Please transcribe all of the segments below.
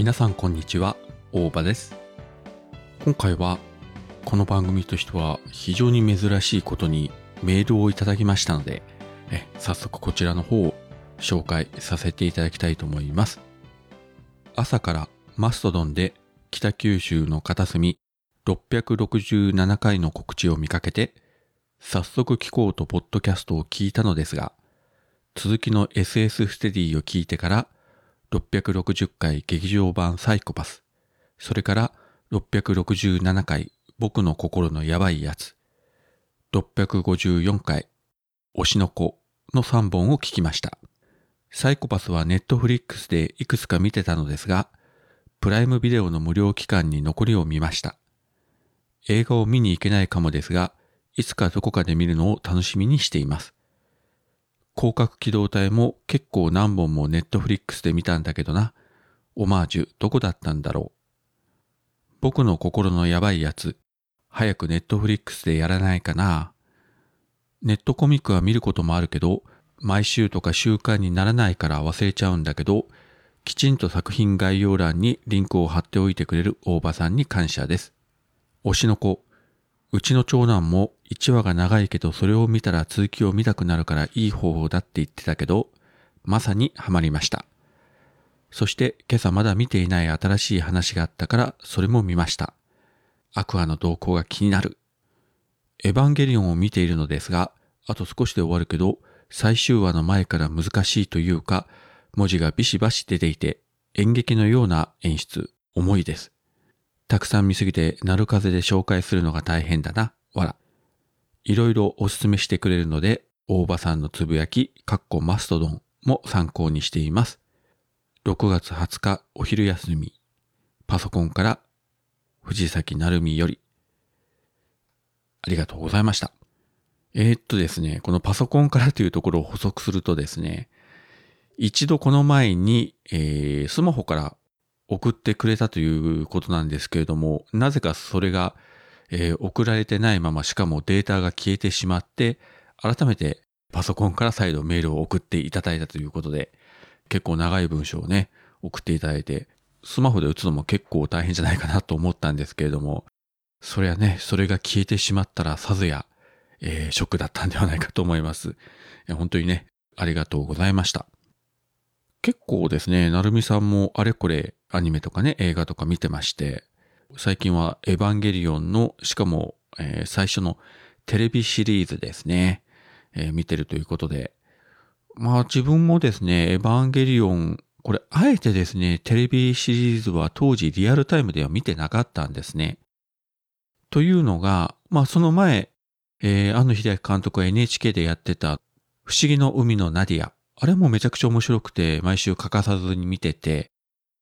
皆さんこんにちは。大場です。今回はこの番組としては非常に珍しいことにメールをいただきましたのでえ早速こちらの方を紹介させていただきたいと思います。朝からマストドンで北九州の片隅667回の告知を見かけて早速聞こうとポッドキャストを聞いたのですが続きの SS ステディを聞いてから660回劇場版サイコパス、それから667回僕の心のやばいやつ、654回推しの子の3本を聞きました。サイコパスはネットフリックスでいくつか見てたのですが、プライムビデオの無料期間に残りを見ました。映画を見に行けないかもですが、いつかどこかで見るのを楽しみにしています。広角機動隊も結構何本もネットフリックスで見たんだけどな。オマージュどこだったんだろう。僕の心のやばいやつ、早くネットフリックスでやらないかな。ネットコミックは見ることもあるけど、毎週とか習慣にならないから忘れちゃうんだけど、きちんと作品概要欄にリンクを貼っておいてくれる大場さんに感謝です。推しの子、うちの長男も1話が長いけどそれを見たら続きを見たくなるからいい方法だって言ってたけど、まさにハマりました。そして今朝まだ見ていない新しい話があったからそれも見ました。アクアの動向が気になる。エヴァンゲリオンを見ているのですが、あと少しで終わるけど、最終話の前から難しいというか、文字がビシバシ出ていて、演劇のような演出、重いです。たくさん見すぎて、なる風で紹介するのが大変だな。わら。いろいろおすすめしてくれるので、大場さんのつぶやき、かっこマストドンも参考にしています。6月20日お昼休み、パソコンから藤崎成美より、ありがとうございました。えー、っとですね、このパソコンからというところを補足するとですね、一度この前に、えー、スマホから送ってくれたということなんですけれども、なぜかそれが、えー、送られてないまましかもデータが消えてしまって、改めてパソコンから再度メールを送っていただいたということで、結構長い文章をね、送っていただいて、スマホで打つのも結構大変じゃないかなと思ったんですけれども、そりゃね、それが消えてしまったらさぞや、えー、ショックだったんではないかと思います。本当にね、ありがとうございました。結構ですね、なるみさんもあれこれアニメとかね、映画とか見てまして、最近はエヴァンゲリオンの、しかも、えー、最初のテレビシリーズですね、えー、見てるということで、まあ自分もですね、エヴァンゲリオン、これあえてですね、テレビシリーズは当時リアルタイムでは見てなかったんですね。というのが、まあその前、えー、安野秀明監督が NHK でやってた不思議の海のナディア。あれもめちゃくちゃ面白くて、毎週欠かさずに見てて、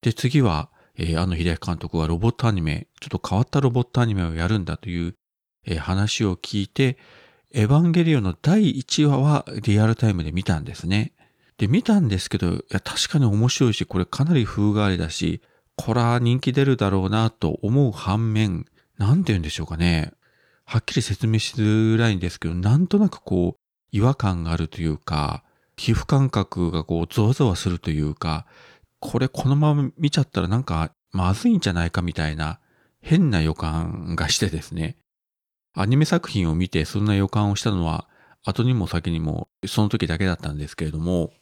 で、次は、えー、安野秀明監督がロボットアニメ、ちょっと変わったロボットアニメをやるんだという、えー、話を聞いて、エヴァンゲリオンの第1話はリアルタイムで見たんですね。で、見たんですけど、いや、確かに面白いし、これかなり風変わりだし、これは人気出るだろうなと思う反面、なんて言うんでしょうかね。はっきり説明しづらいんですけど、なんとなくこう、違和感があるというか、皮膚感覚がこうゾワゾワするというか、これこのまま見ちゃったらなんかまずいんじゃないかみたいな変な予感がしてですね。アニメ作品を見てそんな予感をしたのは後にも先にもその時だけだったんですけれども、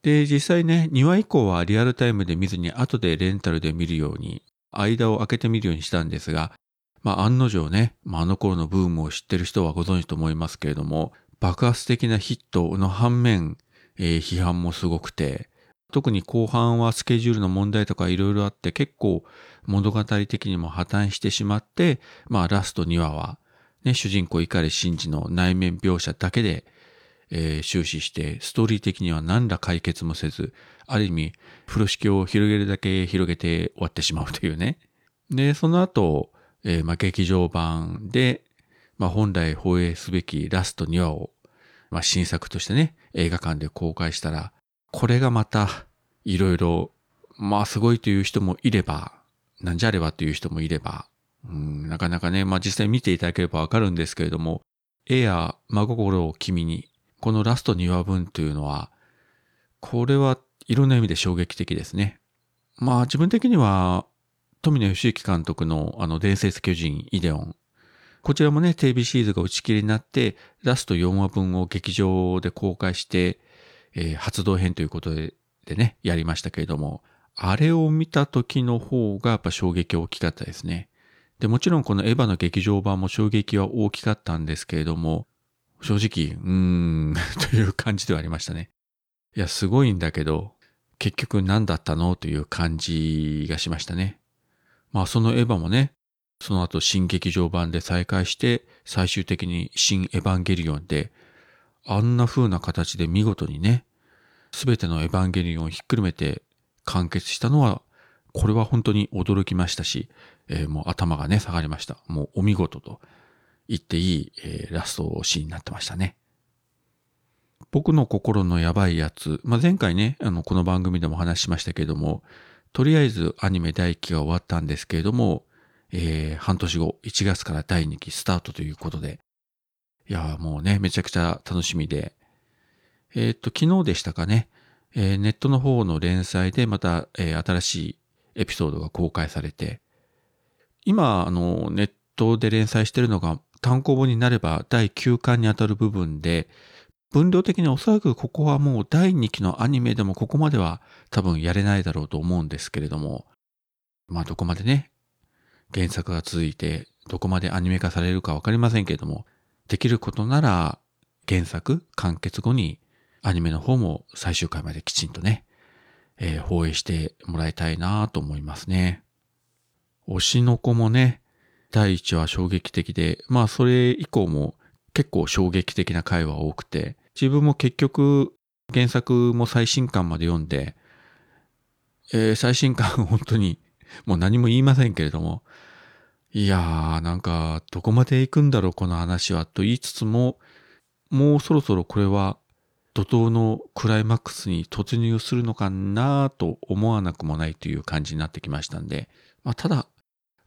で、実際ね、2話以降はリアルタイムで見ずに後でレンタルで見るように、間を空けて見るようにしたんですが、まあ案の定ね、まあ、あの頃のブームを知ってる人はご存知と思いますけれども、爆発的なヒットの反面、えー、批判もすごくて、特に後半はスケジュールの問題とかいろいろあって結構物語的にも破綻してしまって、まあラスト2話は、ね、主人公碇真司の内面描写だけで、えー、終始して、ストーリー的には何ら解決もせず、ある意味、風呂敷を広げるだけ広げて終わってしまうというね。で、その後、えー、まあ劇場版で、まあ本来放映すべきラスト2話をまあ、新作としてね、映画館で公開したら、これがまた、いろいろ、まあ、すごいという人もいれば、なんじゃあればという人もいれば、うん、なかなかね、まあ実際見ていただければわかるんですけれども、絵や真心を君に、このラスト2話分というのは、これはいろんな意味で衝撃的ですね。まあ自分的には富野義行監督のあの伝説巨人イデオン。こちらもね、テレビシリーズが打ち切りになって、ラスト4話分を劇場で公開して、えー、発動編ということででね、やりましたけれども、あれを見た時の方がやっぱ衝撃大きかったですね。で、もちろんこのエヴァの劇場版も衝撃は大きかったんですけれども、正直、うーん、という感じではありましたね。いや、すごいんだけど、結局何だったの？という感じがしましたね。まあそのエヴァもね、その後新劇場版で再開して、最終的に新エヴァンゲリオンで、あんな風な形で見事にね、すべてのエヴァンゲリオンをひっくるめて完結したのは、これは本当に驚きましたし、えー、もう頭がね、下がりました。もうお見事と言っていい、えー、ラストシーンになってましたね。僕の心のやばいやつ、まあ、前回ね、あの、この番組でも話しましたけれども、とりあえずアニメ第1期が終わったんですけれども、えー、半年後、1月から第2期スタートということで、いやもうね、めちゃくちゃ楽しみで、えっ、と、昨日でしたかね、えー、ネットの方の連載でまた、えー、新しいエピソードが公開されて、今、あの、ネットで連載してるのが単行本になれば第9巻にあたる部分で、分量的におそらくここはもう第2期のアニメでもここまでは多分やれないだろうと思うんですけれども、まあどこまでね、原作が続いてどこまでアニメ化されるかわかりませんけれども、できることなら原作完結後にアニメの方も最終回まできちんとね、えー、放映してもらいたいなと思いますね。推しの子もね、第一話衝撃的で、まあそれ以降も結構衝撃的な回は多くて、自分も結局原作も最新刊まで読んで、えー、最新刊本当にもう何も言いませんけれども、いやーなんかどこまで行くんだろうこの話はと言いつつも、もうそろそろこれは怒涛のクライマックスに突入するのかなと思わなくもないという感じになってきましたんで、まあ、ただ、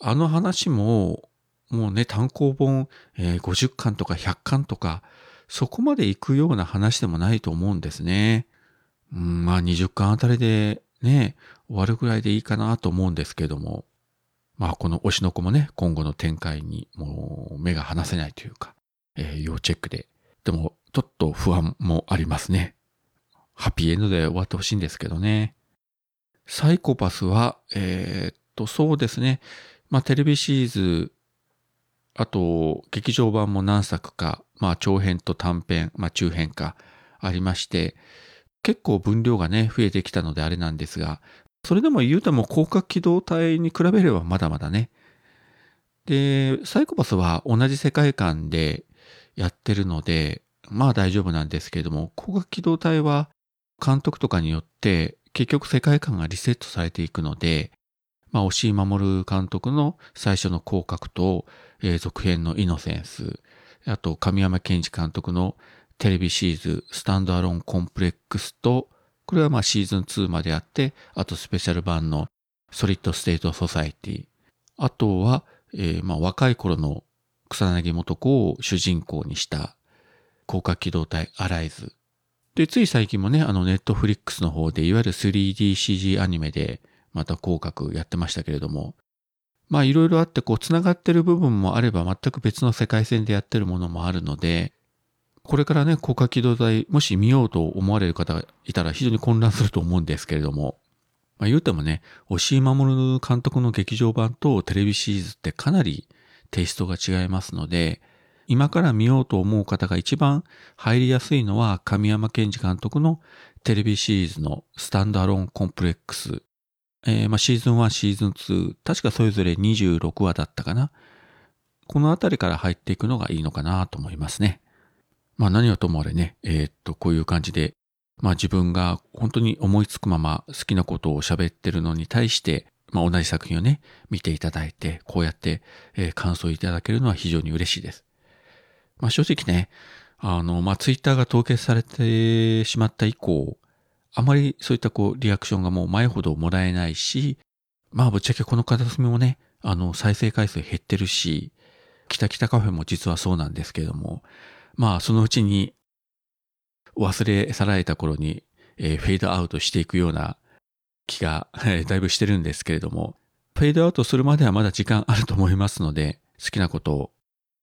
あの話も、もうね、単行本、えー、50巻とか100巻とか、そこまで行くような話でもないと思うんですね。うん、まあ20巻あたりでね、終わるぐらいでいいかなと思うんですけども、まあこの推しの子もね、今後の展開にもう目が離せないというか、えー、要チェックで。でもちょっと不安もありますね。ハッピーエンドで終わってほしいんですけどね。サイコパスは、えー、っと、そうですね。まあ、テレビシリーズ、あと、劇場版も何作か、まあ、長編と短編、まあ、中編かありまして、結構分量がね、増えてきたのであれなんですが、それでも言うても広角機動隊に比べればまだまだね。で、サイコパスは同じ世界観でやってるので、まあ大丈夫なんですけれども、光学機動隊は監督とかによって結局世界観がリセットされていくので、まあ、押井守監督の最初の広角と、えー、続編のイノセンス、あと神山健二監督のテレビシリーズ STAND ALONE COMPLEX と、これはまあシーズン2まであって、あとスペシャル版の Solid State Society。あとは、えー、まあ若い頃の草薙素子を主人公にした攻殻機動隊 ARISE。で、つい最近もね、あの Netflix の方で、いわゆる 3DCG アニメで、また攻殻やってましたけれども、まあいろいろあって、こう、繋がってる部分もあれば、全く別の世界線でやってるものもあるので、これからね、広角機動隊、もし見ようと思われる方がいたら非常に混乱すると思うんですけれども、まあ言うてもね、押井守監督の劇場版とテレビシリーズってかなりテイストが違いますので、今から見ようと思う方が一番入りやすいのは神山健二監督のテレビシリーズのスタンドアローンコンプレックス。えー、まあシーズン1、シーズン2、確かそれぞれ26話だったかな。このあたりから入っていくのがいいのかなと思いますね。まあ何はともあれね、えー、っと、こういう感じで、まあ自分が本当に思いつくまま好きなことを喋ってるのに対して、まあ同じ作品をね、見ていただいて、こうやって、えー、感想いただけるのは非常に嬉しいです。まあ正直ね、あの、まあツイッターが凍結されてしまった以降、あまりそういったこうリアクションがもう前ほどもらえないし、まあぶっちゃけこの片隅もね、あの再生回数減ってるし、キタキタカフェも実はそうなんですけれども、まあそのうちに忘れ去られた頃に、えー、フェードアウトしていくような気が、だいぶしてるんですけれども、フェードアウトするまではまだ時間あると思いますので、好きなことを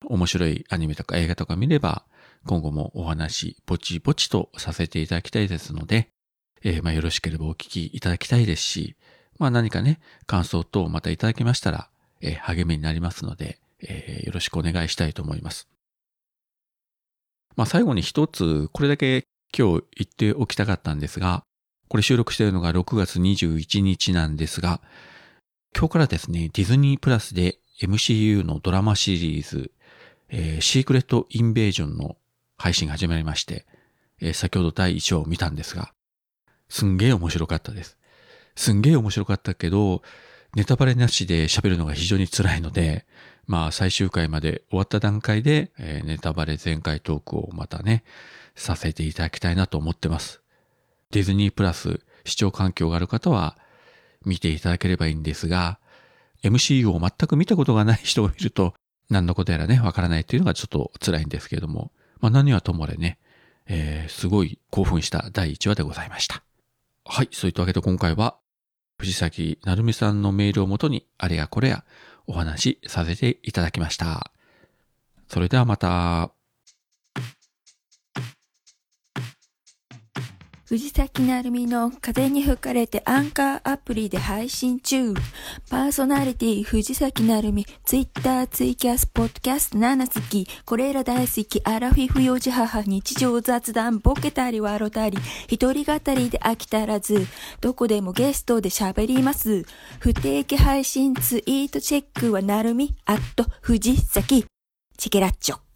面白いアニメとか映画とか見れば、今後もお話、ぼちぼちとさせていただきたいですので、えー、まあよろしければお聞きいただきたいですし、まあ何かね、感想等をまたいただきましたら、えー、励みになりますので、えー、よろしくお願いしたいと思います。まあ最後に一つ、これだけ今日言っておきたかったんですが、これ収録しているのが6月21日なんですが、今日からですね、ディズニープラスで MCU のドラマシリーズ、えー、シークレットインベージョンの配信が始まりまして、えー、先ほど第1話を見たんですが、すんげえ面白かったです。すんげえ面白かったけど、ネタバレなしで喋るのが非常に辛いので、まあ最終回まで終わった段階で、えー、ネタバレ全開トークをまたね、させていただきたいなと思ってます。ディズニープラス視聴環境がある方は見ていただければいいんですが、MCU を全く見たことがない人がいると何のことやらね、わからないっていうのがちょっと辛いんですけれども、まあ何はともあれね、えー、すごい興奮した第1話でございました。はい、そういったわけで今回は藤崎成美さんのメールをもとにあれやこれやお話しさせていただきました。それではまた。藤崎なるみの風に吹かれてアンカーアプリで配信中。パーソナリティ藤崎なるみ、ツイッター、ツイキャス、ポッドキャスト7好き、これら大好き、アラフィフ幼児母、日常雑談、ボケたり笑たり、一人語りで飽きたらず、どこでもゲストで喋ります。不定期配信ツイートチェックはなるみ、アット藤崎。チケラッチョ。